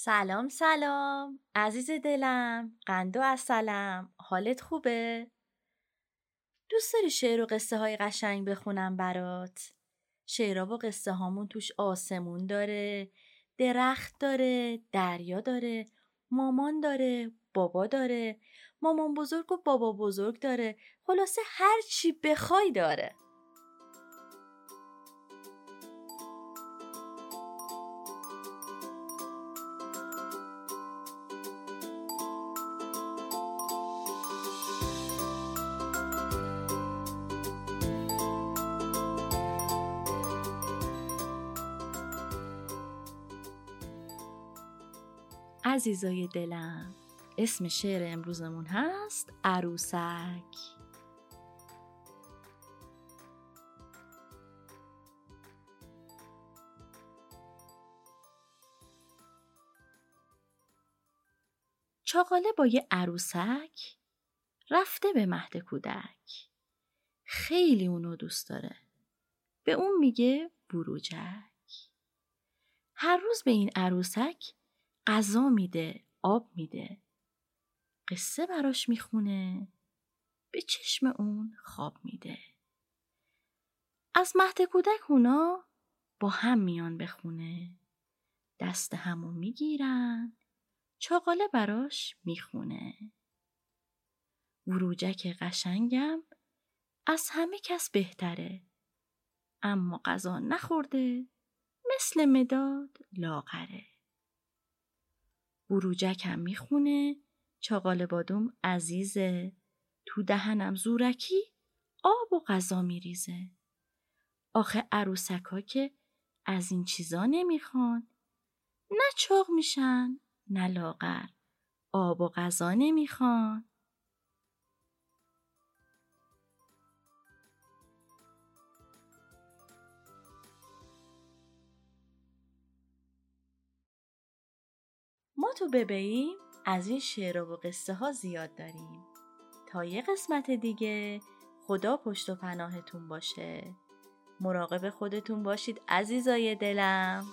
سلام سلام عزیز دلم قندو از سلام حالت خوبه؟ دوست داری شعر و قصه های قشنگ بخونم برات؟ شعرها و قصه هامون توش آسمون داره درخت داره دریا داره مامان داره بابا داره مامان بزرگ و بابا بزرگ داره خلاصه هر چی بخوای داره عزیزای دلم اسم شعر امروزمون هست عروسک. چاقاله با یه عروسک رفته به مهد کودک. خیلی اونو دوست داره. به اون میگه بروجک. هر روز به این عروسک غذا میده آب میده. قصه براش می‌خونه. به چشم اون خواب میده. از مهد کودک اونا با هم میان بخونه دست همو می‌گیرن. چاقاله براش می‌خونه. وروجک قشنگم از همه کس بهتره. اما غذا نخورده. مثل مداد لاغره. بروجکم می‌خونه. چاقال بادوم عزیزه. تو دهنم زورکی آب و غذا میریزه. آخه عروسک که از این چیزا نمی‌خوان. نه چاق میشن نه لاغر. آب و غذا نمی‌خوان. تو ببینیم از این شعر و قصه ها زیاد داریم. تا یه قسمت دیگه خدا پشت و پناهتون باشه. مراقب خودتون باشید عزیزای دلم.